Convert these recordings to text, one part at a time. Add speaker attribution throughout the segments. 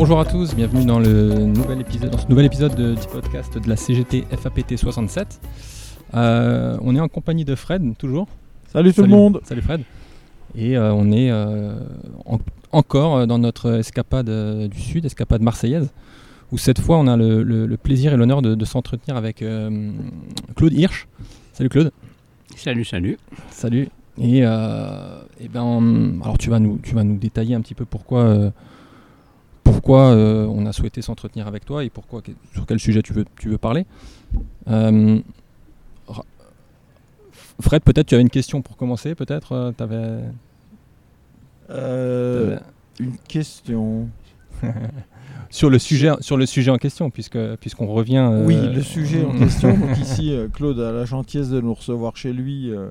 Speaker 1: Bonjour à tous, bienvenue dans, le nouvel épisode, dans ce nouvel épisode de- du podcast de la CGT FAPT 67. Euh, on est en compagnie de Fred, toujours.
Speaker 2: Salut tout le monde
Speaker 1: Salut Fred. Et euh, on est euh, en- encore dans notre escapade euh, du Sud, escapade marseillaise, où cette fois on a le, le- le plaisir et l'honneur de, de s'entretenir avec euh, Claude Hirsch. Salut Claude.
Speaker 3: Salut, salut.
Speaker 1: Salut. Et, euh, eh ben, alors tu vas nous, tu vas nous détailler un petit peu pourquoi, euh, pourquoi euh, on a souhaité s'entretenir avec toi et pourquoi, sur quel sujet tu veux, tu veux parler. Euh, Fred, peut-être tu avais une question pour commencer, peut-être euh, t'avais-
Speaker 2: Euh, Une question.
Speaker 1: sur le sujet, sur le sujet en question, puisque puisqu'on revient. euh,
Speaker 2: Oui, le sujet en question. Donc ici, Claude a la gentillesse de nous recevoir chez lui euh,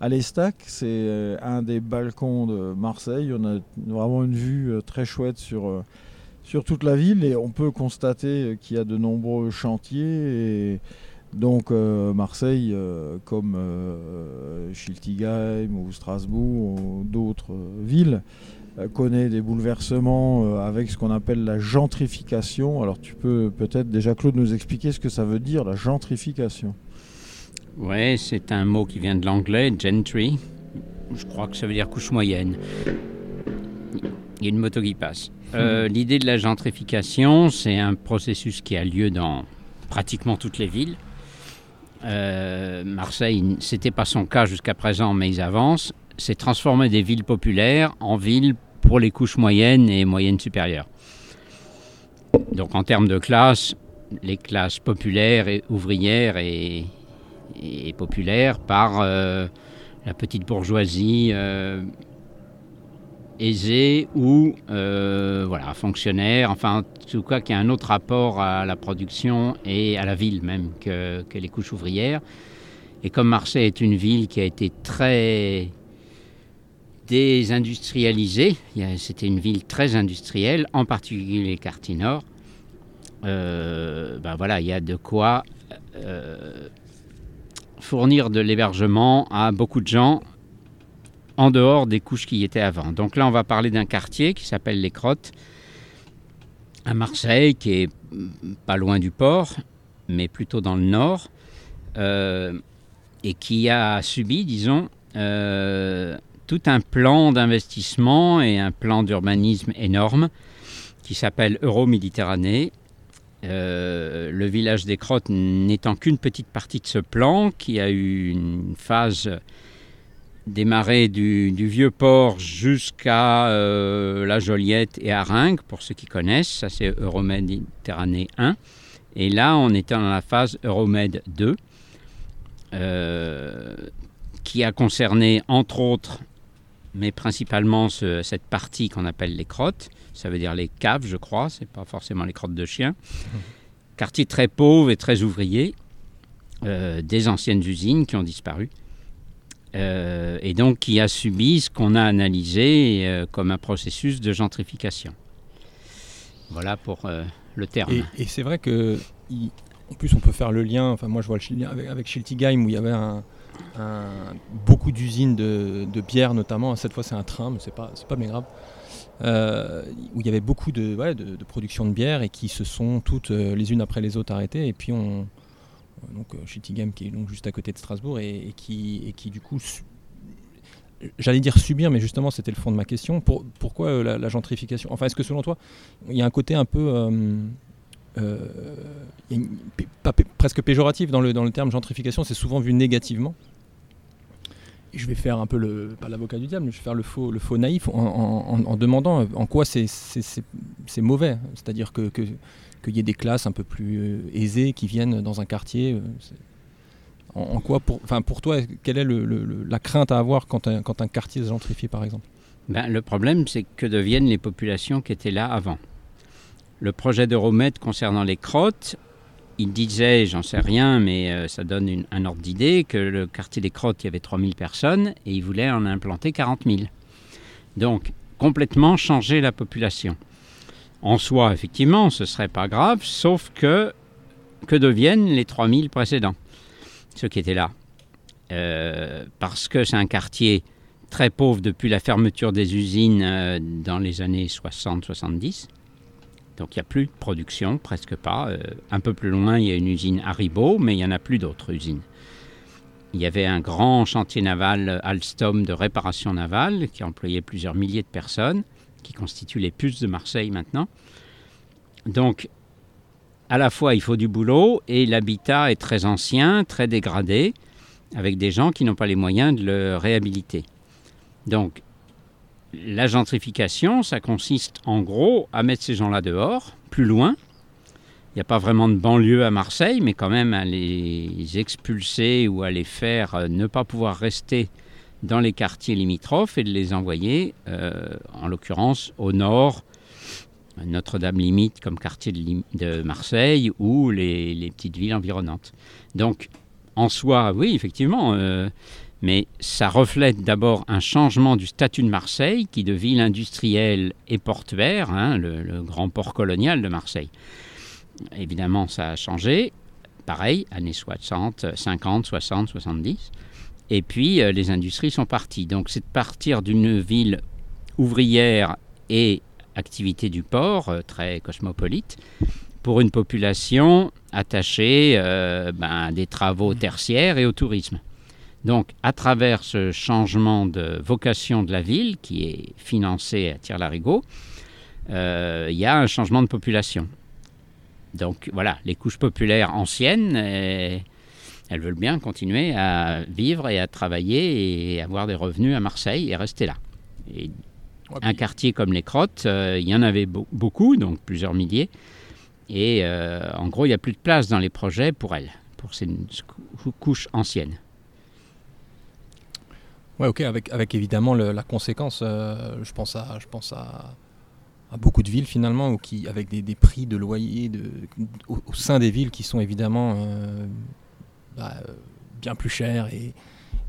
Speaker 2: à l'Estac. C'est un des balcons de Marseille. On a vraiment une vue très chouette sur, sur toute la ville et on peut constater qu'il y a de nombreux chantiers. Donc euh, Marseille, euh, comme euh, Schiltigheim ou Strasbourg ou d'autres villes, connaît des bouleversements avec ce qu'on appelle la gentrification. Alors tu peux peut-être déjà Claude nous expliquer ce que ça veut dire la gentrification.
Speaker 3: Ouais, c'est un mot qui vient de l'anglais, gentry. Je crois que ça veut dire couche moyenne. Il y a une moto qui passe. Euh, L'idée de la gentrification, c'est un processus qui a lieu dans pratiquement toutes les villes. Euh, Marseille, c'était pas son cas jusqu'à présent, mais ils avancent. C'est transformer des villes populaires en villes pour les couches moyennes et moyennes supérieures. Donc en termes de classe, les classes populaires et ouvrières et, populaires par euh, la petite bourgeoisie euh, aisée ou euh, voilà, fonctionnaire, enfin en tout cas qui a un autre rapport à la production et à la ville même que, les couches ouvrières. Et comme Marseille est une ville qui a été très désindustrialisée, c'était une ville très industrielle, en particulier les quartiers nord, euh, ben voilà, il y a de quoi euh, fournir de l'hébergement à beaucoup de gens en dehors des couches qui y étaient avant. Donc là, on va parler d'un quartier qui s'appelle Les Crottes, à Marseille, qui est pas loin du port, mais plutôt dans le nord, euh, et qui a subi, disons, euh, tout un plan d'investissement et un plan d'urbanisme énorme qui s'appelle Euro-Méditerranée, euh, le village des Crottes n'étant qu'une petite partie de ce plan, qui a eu une phase démarrée du, du vieux port jusqu'à euh, la Joliette et Aringue, pour ceux qui connaissent, ça c'est Euroméditerranée 1. Et là, on était dans la phase Euromed 2, euh, qui a concerné entre autres, mais principalement ce- cette partie qu'on appelle les crottes, ça veut dire les caves, je crois, c'est pas forcément les crottes de chiens. Quartier très pauvre et très ouvrier, euh, des anciennes usines qui ont disparu, euh, et donc qui a subi ce qu'on a analysé euh, comme un processus de gentrification. Voilà pour euh, le terme.
Speaker 1: Et, c'est vrai que, en plus, on peut faire le lien. Enfin, moi, je vois le lien avec, avec Schiltigheim où il y avait beaucoup d'usines de, bière, notamment. Cette fois, c'est un train, mais c'est pas, c'est pas bien grave. Où il y avait beaucoup de, production de bière et qui se sont toutes les unes après les autres arrêtées. Et puis, on, donc euh, Schiltigheim qui est donc juste à côté de Strasbourg et, qui, du coup, j'allais dire subir, mais justement, c'était le fond de ma question. Pour- pourquoi euh, la, gentrification? Enfin, est-ce que selon toi, il y a un côté un peu. euh, euh, pas presque péjoratif dans le, dans le terme gentrification, c'est souvent vu négativement? Je vais faire un peu le, pas l'avocat du diable, mais je vais faire le faux, le faux naïf en, demandant en quoi c'est, mauvais. C'est-à-dire que, qu'il y ait des classes un peu plus euh, aisées qui viennent dans un quartier. euh, en, quoi, pour, enfin pour toi, quelle est le- la crainte à avoir quand un, quand un quartier se gentrifie, par exemple?
Speaker 3: Ben, le problème, c'est que deviennent les populations qui étaient là avant. Le projet d'Euromed concernant les crottes, il disait, j'en sais rien, mais euh, ça donne un ordre d'idée, que le quartier des crottes, il y avait 3000 personnes et il voulait en implanter 40 000. Donc, complètement changer la population. En soi, effectivement, ce serait pas grave, sauf que que deviennent les 3000 précédents, ceux qui étaient là Euh, Parce que c'est un quartier très pauvre depuis la fermeture des usines euh, dans les années 60-70. Donc il n'y a plus de production, presque pas. Euh, un peu plus loin, il y a une usine Haribo, mais il n'y en a plus d'autres usines. Il y avait un grand chantier naval Alstom de réparation navale qui employait plusieurs milliers de personnes, qui constitue les puces de Marseille maintenant. Donc à la fois il faut du boulot et l'habitat est très ancien, très dégradé, avec des gens qui n'ont pas les moyens de le réhabiliter. Donc la gentrification, ça consiste en gros à mettre ces gens-là dehors, plus loin. Il n'y a pas vraiment de banlieue à Marseille, mais quand même à les expulser ou à les faire euh, ne pas pouvoir rester dans les quartiers limitrophes et de les envoyer, euh, en l'occurrence, au nord, Notre-Dame limite comme quartier de, Marseille ou les, petites villes environnantes. Donc, en soi, oui, effectivement, euh, mais ça reflète d'abord un changement du statut de Marseille, qui de ville industrielle et portuaire, hein, le, grand port colonial de Marseille. Évidemment, ça a changé. Pareil, années 60, 50, 60, 70. Et puis, euh, les industries sont parties. Donc, c'est de partir d'une ville ouvrière et activité du port, euh, très cosmopolite, pour une population attachée euh, ben, à des travaux tertiaires et au tourisme. Donc, à travers ce changement de vocation de la ville, qui est financé à Tire-Larigot, euh, il y a un changement de population. Donc, voilà, les couches populaires anciennes, elles veulent bien continuer à vivre et à travailler et avoir des revenus à Marseille et rester là. Et un quartier comme les Crottes, euh, il y en avait beaucoup, donc plusieurs milliers. Et euh, en gros, il n'y a plus de place dans les projets pour elles, pour ces couches anciennes.
Speaker 1: Ouais, ok, avec, avec évidemment la conséquence, euh, je pense à, je pense à, à, beaucoup de villes finalement, qui, avec des, des prix de loyer de, au, sein des villes qui sont évidemment euh, bah, bien plus chers et,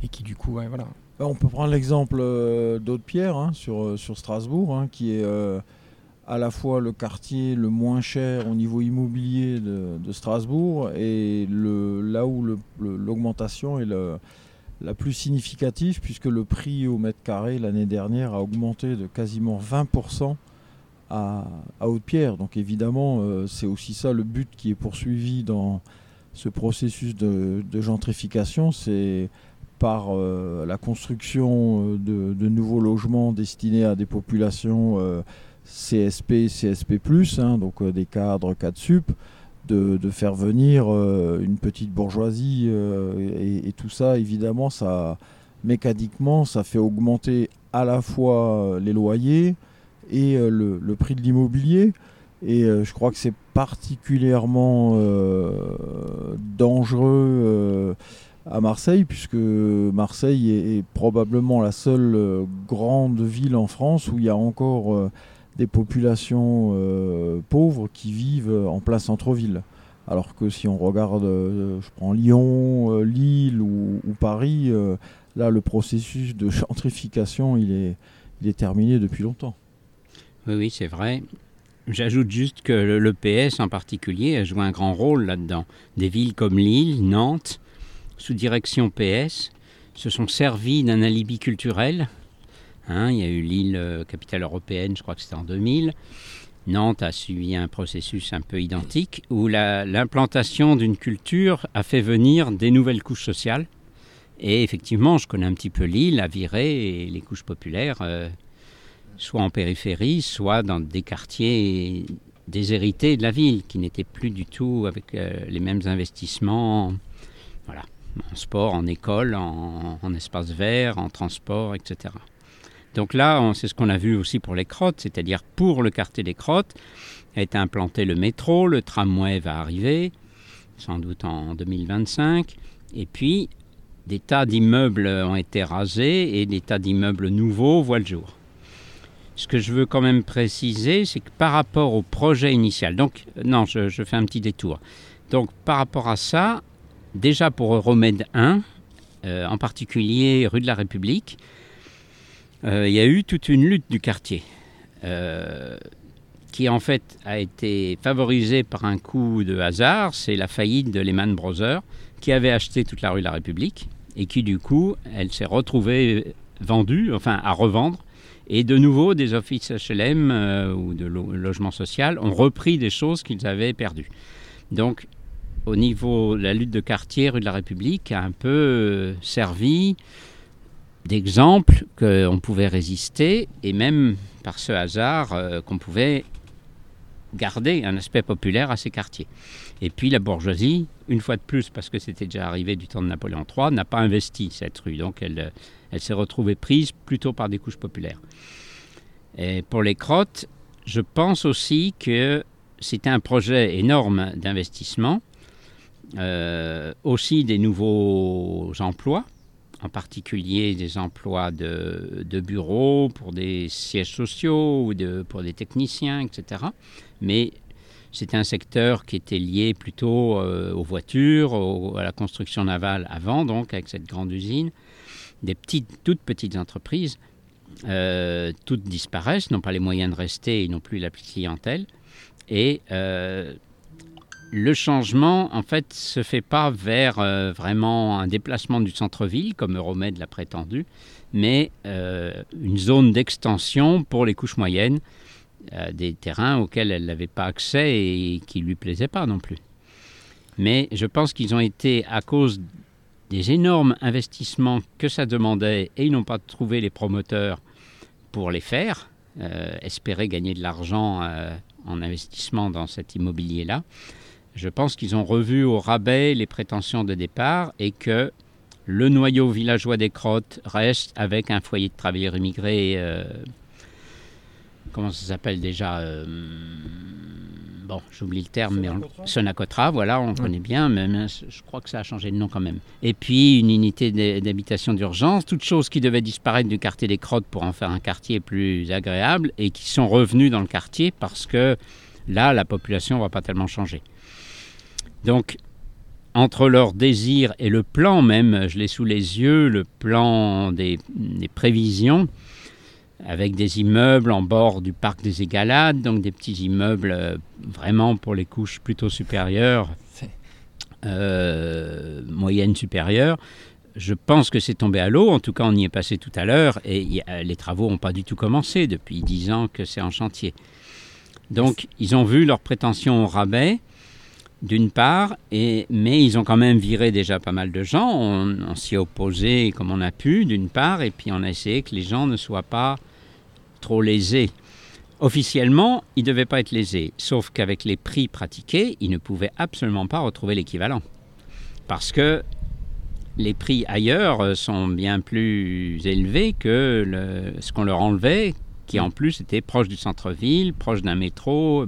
Speaker 1: et, qui du coup, voilà.
Speaker 2: On peut prendre l'exemple euh, d'Aude-Pierre hein, sur, sur Strasbourg, hein, qui est à la fois le quartier le moins cher au niveau immobilier de, de Strasbourg et le, là où l'augmentation est le la plus significative puisque le prix au mètre carré l'année dernière a augmenté de quasiment 20% à, Haute-Pierre. Donc évidemment, euh, c'est aussi ça le but qui est poursuivi dans ce processus de, gentrification, c'est par euh, la construction euh, de, nouveaux logements destinés à des populations CSP, CSP+, hein, donc des cadres, cadres sup, de, faire venir euh, une petite bourgeoisie euh, et, tout ça, évidemment, ça mécaniquement, ça fait augmenter à la fois euh, les loyers et le, prix de l'immobilier. Et je crois que c'est particulièrement dangereux à Marseille, puisque Marseille est, est, probablement la seule grande ville en France où il y a encore des populations euh, pauvres qui vivent en plein centre-ville. Alors que si on regarde, euh, je prends Lyon, euh, Lille ou, Paris, là le processus de gentrification il est, terminé depuis longtemps.
Speaker 3: Oui, c'est vrai. J'ajoute juste que le, PS en particulier a joué un grand rôle là-dedans. Des villes comme Lille, Nantes, sous direction PS, se sont servis d'un alibi culturel Hein, il y a eu l'île euh, capitale européenne, je crois que c'était en 2000. Nantes a suivi un processus un peu identique où l'implantation d'une culture a fait venir des nouvelles couches sociales. Et effectivement, je connais un petit peu l'île, a viré les couches populaires, euh, soit en périphérie, soit dans des quartiers déshérités de la ville, qui n'étaient plus du tout avec euh, les mêmes investissements voilà, en sport, en école, en, en espace vert, en transport, etc. Donc là, c'est ce qu'on a vu aussi pour les crottes, c'est-à-dire pour le quartier des crottes, a été implanté le métro, le tramway va arriver, sans doute en 2025, et puis des tas d'immeubles ont été rasés et des tas d'immeubles nouveaux voient le jour. Ce que je veux quand même préciser, c'est que par rapport au projet initial, donc non, je, fais un petit détour. Donc par rapport à ça, déjà pour Euromède 1, euh, en particulier rue de la République, il y a eu toute une lutte du quartier euh, qui en fait a été favorisée par un coup de hasard. C'est la faillite de Lehman Brothers qui avait acheté toute la rue de la République et qui du coup, elle s'est retrouvée vendue, enfin à revendre. Et de nouveau, des offices HLM ou de logement social ont repris des choses qu'ils avaient perdues. Donc, au niveau de la lutte de quartier rue de la République, a un peu servi d'exemple qu'on pouvait résister et même par ce hasard qu'on pouvait garder un aspect populaire à ces quartiers. Et puis la bourgeoisie, une fois de plus, parce que c'était déjà arrivé du temps de Napoléon III, n'a pas investi cette rue. Donc elle, elle s'est retrouvée prise plutôt par des couches populaires. Pour les crottes, je pense aussi que c'était un projet énorme d'investissement, euh, aussi des nouveaux emplois, en particulier des emplois de, de bureaux pour des sièges sociaux ou de, pour des techniciens, etc. Mais c'était un secteur qui était lié plutôt euh, aux voitures, à la construction navale avant, donc avec cette grande usine. Des petites, toutes petites entreprises, euh, toutes disparaissent, n'ont pas les moyens de rester et non plus la clientèle. Et euh, le changement, en fait, se fait pas vers vraiment un déplacement du centre-ville, comme Euromède l'a prétendu, mais une zone d'extension pour les couches moyennes des terrains auxquels elle n'avait pas accès et qui ne lui plaisaient pas non plus. Mais je pense qu'ils ont été, à cause des énormes investissements que ça demandait, et ils n'ont pas trouvé les promoteurs pour les faire, euh, espérer gagner de l'argent euh, en investissement dans cet immobilier-là. Je pense qu'ils ont revu au rabais les prétentions de départ et que le noyau villageois des Crottes reste avec un foyer de travailleurs immigrés euh, comment ça s'appelle déjà euh, Bon, j'oublie le terme, mais Sonacotra, voilà, on connaît bien, mais, je crois que ça a changé de nom quand même. Et puis une unité d'habitation d'urgence, toutes choses qui devaient disparaître du quartier des Crottes pour en faire un quartier plus agréable et qui sont revenues dans le quartier parce que là, la population ne va pas tellement changer. Donc, entre leur désir et le plan même, je l'ai sous les yeux, le plan des prévisions, avec des immeubles en bord du parc des Égalades, donc des petits immeubles euh, vraiment pour les couches plutôt supérieures, euh, moyennes supérieures. Je pense que c'est tombé à l'eau, en tout cas on y est passé tout à l'heure, et les travaux n'ont pas du tout commencé depuis dix ans que c'est en chantier. Donc ils ont vu leurs prétentions au rabais, d'une part, et, mais ils ont quand même viré déjà pas mal de gens. On, s'y est opposé comme on a pu, d'une part, et puis on a essayé que les gens ne soient pas trop lésés. Officiellement, ils ne devaient pas être lésés, sauf qu'avec les prix pratiqués, ils ne pouvaient absolument pas retrouver l'équivalent. Parce que les prix ailleurs sont bien plus élevés que ce qu'on leur enlevait, qui en plus était proche du centre-ville, proche d'un métro.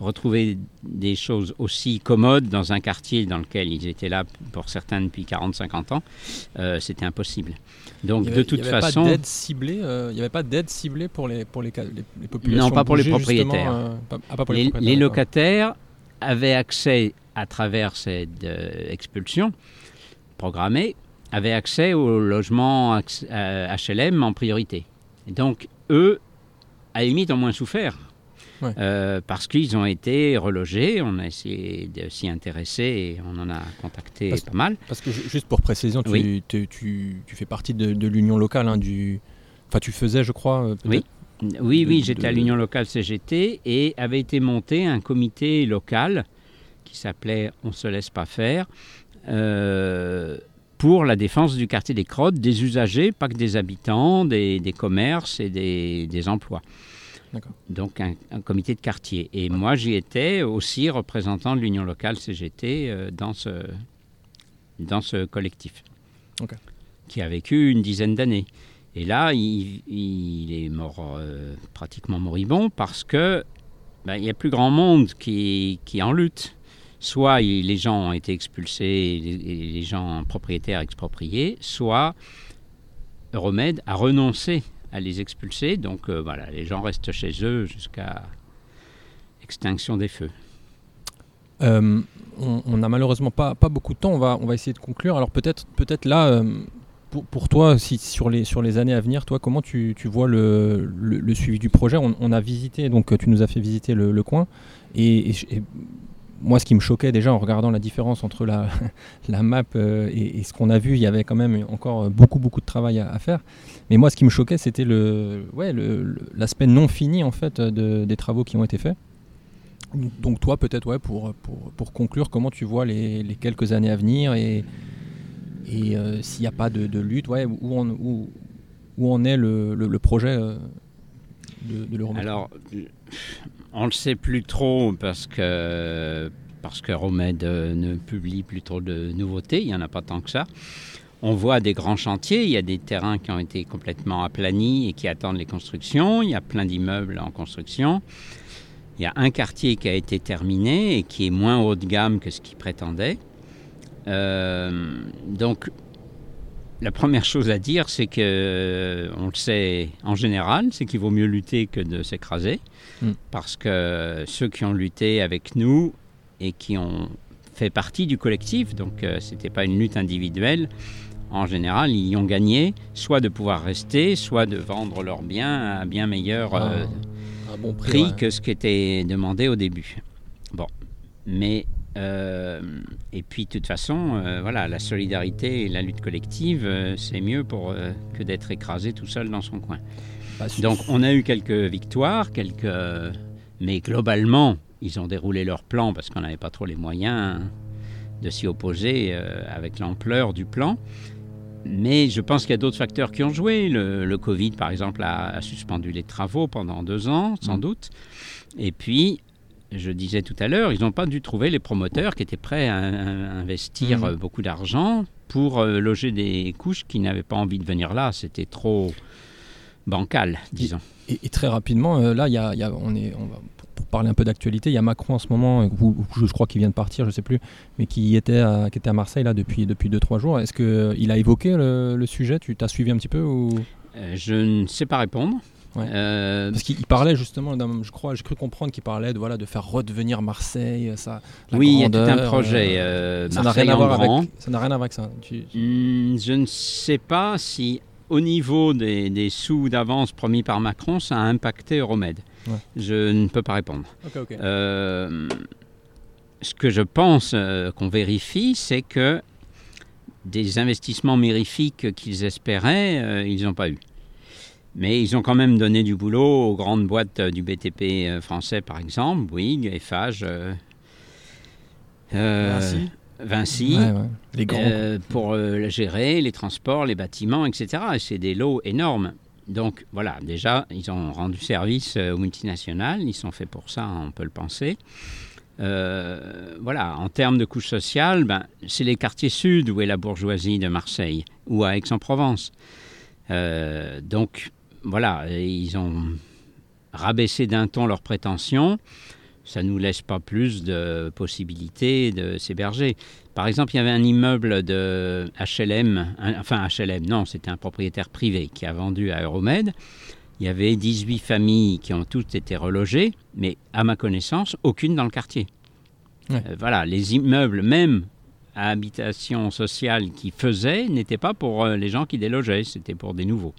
Speaker 3: Retrouver des choses aussi commodes dans un quartier dans lequel ils étaient là pour certains depuis 40-50 ans, euh, c'était impossible. Donc de toute façon,
Speaker 1: il n'y avait pas d'aide ciblée pour les pour les, les, populations.
Speaker 3: Non, pas pour les propriétaires. Euh, ah, les, locataires avaient accès à travers cette euh, expulsion programmée, avaient accès au logement HLM en priorité. Et donc eux, à la limite, ont moins souffert euh, parce qu'ils ont été relogés. On a essayé de s'y intéresser et on en a contacté pas mal.
Speaker 1: Parce que juste pour précision, tu, tu, fais partie de, l'union locale hein, du. Enfin, tu faisais, je crois. Euh,
Speaker 3: oui. Oui, oui, j'étais à l'union locale CGT et avait été monté un comité local qui s'appelait On se laisse pas faire. Euh, pour la défense du quartier des Crottes, des usagers, pas que des habitants, des, commerces et des emplois. Donc un, comité de quartier. Et moi, j'y étais aussi représentant de l'union locale CGT euh, dans, ce, dans ce collectif, qui a vécu une dizaine d'années. Et là, il, est mort euh, pratiquement moribond parce que ben, il y a plus grand monde qui, qui en lutte. Soit les gens ont été expulsés, les, les gens propriétaires expropriés, soit Euromède a renoncé à les expulser. Donc euh, voilà, les gens restent chez eux jusqu'à extinction des feux.
Speaker 1: Euh, on n'a malheureusement pas, pas beaucoup de temps, on va, on va essayer de conclure. Alors peut-être peut là, euh, pour, pour, toi, sur, les, sur les années à venir, toi, comment tu, tu vois le, le, suivi du projet? On, a visité, donc tu nous as fait visiter le, coin, et, moi, ce qui me choquait déjà en regardant la différence entre la, la map euh, et, ce qu'on a vu, il y avait quand même encore beaucoup, beaucoup de travail à, faire. Mais moi, ce qui me choquait, c'était le, ouais, l'aspect non fini en fait de, des travaux qui ont été faits. Donc toi, peut-être, ouais, pour, pour, pour, conclure, comment tu vois les, les quelques années à venir et, et euh, s'il n'y a pas de, lutte, où, où, où en est le, le, projet euh, de, de
Speaker 3: Alors, on ne le sait plus trop parce que, parce que Romed euh, ne publie plus trop de nouveautés, il n'y en a pas tant que ça. On voit des grands chantiers, il y a des terrains qui ont été complètement aplanis et qui attendent les constructions, il y a plein d'immeubles en construction. Il y a un quartier qui a été terminé et qui est moins haut de gamme que ce qu'il prétendait. Euh, donc, la première chose à dire, c'est que, euh, on le sait en général, c'est qu'il vaut mieux lutter que de s'écraser. Hmm. Parce que ceux qui ont lutté avec nous et qui ont fait partie du collectif, donc euh, ce n'était pas une lutte individuelle, en général, ils y ont gagné, soit de pouvoir rester, soit de vendre leurs biens à bien meilleur ah, bon prix, que ce qui était demandé au début. Bon, mais euh, et puis, de toute façon, euh, voilà, la solidarité et la lutte collective, euh, c'est mieux pour, que d'être écrasé tout seul dans son coin. Donc, on a eu quelques victoires, quelques... mais globalement, ils ont déroulé leur plan parce qu'on n'avait pas trop les moyens de s'y opposer avec l'ampleur du plan. Mais je pense qu'il y a d'autres facteurs qui ont joué. Le, Covid, par exemple, a, suspendu les travaux pendant deux ans, sans mmh. doute. Et puis, je disais tout à l'heure, ils n'ont pas dû trouver les promoteurs qui étaient prêts à, investir mmh. beaucoup d'argent pour euh, loger des couches qui n'avaient pas envie de venir là. C'était trop bancal, disons.
Speaker 1: Et, très rapidement, euh, là, y a, y a, on est, on va, pour, parler un peu d'actualité, il y a Macron en ce moment, où, je, crois qu'il vient de partir, je ne sais plus, mais qui était à, qui était à Marseille là depuis 2-3 depuis jours. Est-ce qu'il euh, a évoqué le, sujet? Tu t'as suivi un petit peu ou...
Speaker 3: Je ne sais pas répondre.
Speaker 1: Euh, Parce qu'il parlait justement, je crois, j'ai cru comprendre qu'il parlait de, voilà, de faire redevenir Marseille. Ça,
Speaker 3: oui, il y a tout un projet. Euh, euh, ça n'a rien, à voir avec,
Speaker 1: ça n'a rien à voir avec ça.
Speaker 3: Hmm, je ne sais pas si, au niveau des, des sous d'avance promis par Macron, ça a impacté Euromed. Je ne peux pas répondre. ce que je pense qu'on vérifie, c'est que des investissements mérifiques qu'ils espéraient, ils n'ont pas eu. Mais ils ont quand même donné du boulot aux grandes boîtes euh, du BTP euh, français, par exemple, Bouygues, Eiffage, euh, Vinci, Les grands. pour gérer les transports, les bâtiments, etc. Et c'est des lots énormes. Donc voilà, déjà, ils ont rendu service aux multinationales, ils sont faits pour ça, on peut le penser. voilà, en termes de couche sociale, ben, c'est les quartiers sud où est la bourgeoisie de Marseille ou à Aix-en-Provence. donc voilà, ils ont rabaissé d'un ton leurs prétentions. Ça ne nous laisse pas plus de possibilités de s'héberger. Par exemple, il y avait un immeuble de HLM, enfin HLM, non, c'était un propriétaire privé qui a vendu à Euromed. Il y avait 18 familles qui ont toutes été relogées, mais à ma connaissance, aucune dans le quartier. Euh, voilà, les immeubles, même à habitation sociale qui faisaient, n'étaient pas pour euh, les gens qui délogeaient, c'était pour des nouveaux.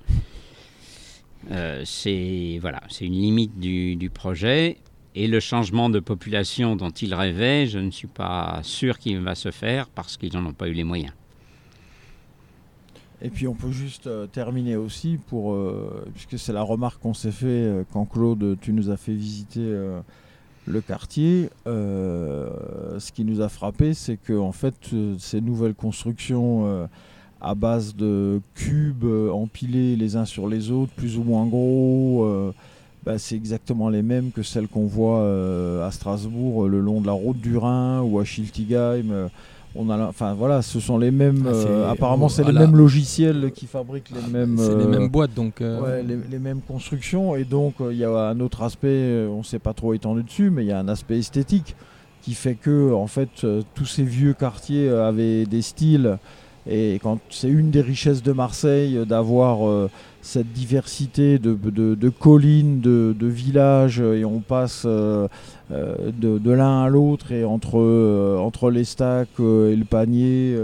Speaker 3: Euh, c'est voilà, c'est une limite du, projet. Et le changement de population dont il rêvait, je ne suis pas sûr qu'il va se faire parce qu'ils n'en ont pas eu les moyens.
Speaker 2: Et puis on peut juste euh, terminer aussi pour euh, puisque c'est la remarque qu'on s'est fait quand Claude tu nous as fait visiter le quartier. ce qui nous a frappé, c'est que en fait ces nouvelles constructions à base de cubes euh, empilés les uns sur les autres, plus ou moins gros. Euh, bah, c'est exactement les mêmes que celles qu'on voit euh, à Strasbourg le long de la route du Rhin ou à Schiltigheim. on a, enfin voilà, ce sont les mêmes. Ah, apparemment, c'est les mêmes logiciels qui fabriquent les mêmes.
Speaker 1: C'est les mêmes boîtes, donc.
Speaker 2: Ouais, les, mêmes constructions. Et donc, il y a un autre aspect. on ne s'est pas trop étendu dessus, mais il y a un aspect esthétique qui fait que, en fait, tous ces vieux quartiers avaient des styles et quand c'est une des richesses de Marseille euh, d'avoir euh, cette diversité de, collines, de, villages, et on passe euh, de, l'un à l'autre, et entre, entre les stacks et le panier,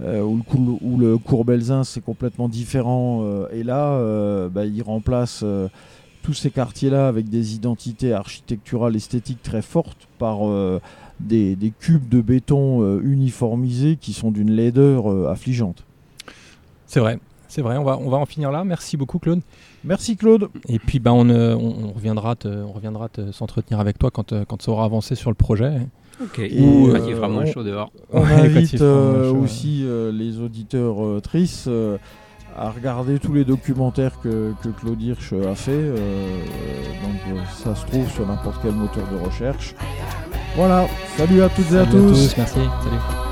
Speaker 2: ou, le, le Courbelzin, c'est complètement différent. et là, bah, il remplace tous ces quartiers-là avec des identités architecturales, esthétiques très fortes par des, des cubes de béton euh, uniformisés qui sont d'une laideur euh, affligeante.
Speaker 1: C'est vrai, c'est vrai. On va, on va en finir là. Merci beaucoup, Claude.
Speaker 2: Merci Claude.
Speaker 1: Et puis, ben, on, euh, on, on reviendra te- on reviendra te- s'entretenir avec toi quand, euh, quand ça aura avancé sur le projet.
Speaker 3: Ok.
Speaker 2: Et, euh,
Speaker 3: il fera moins
Speaker 2: on-
Speaker 3: chaud dehors.
Speaker 2: On
Speaker 1: Ouais,
Speaker 2: invite euh,
Speaker 1: chaud,
Speaker 2: aussi euh, les auditeurs euh, tristes euh, à regarder tous les documentaires que, que Claude Hirsch a fait. euh, donc euh, ça se trouve sur n'importe quel moteur de recherche. Voilà, salut à toutes et à
Speaker 1: Salut
Speaker 2: tous.
Speaker 1: Merci. Salut.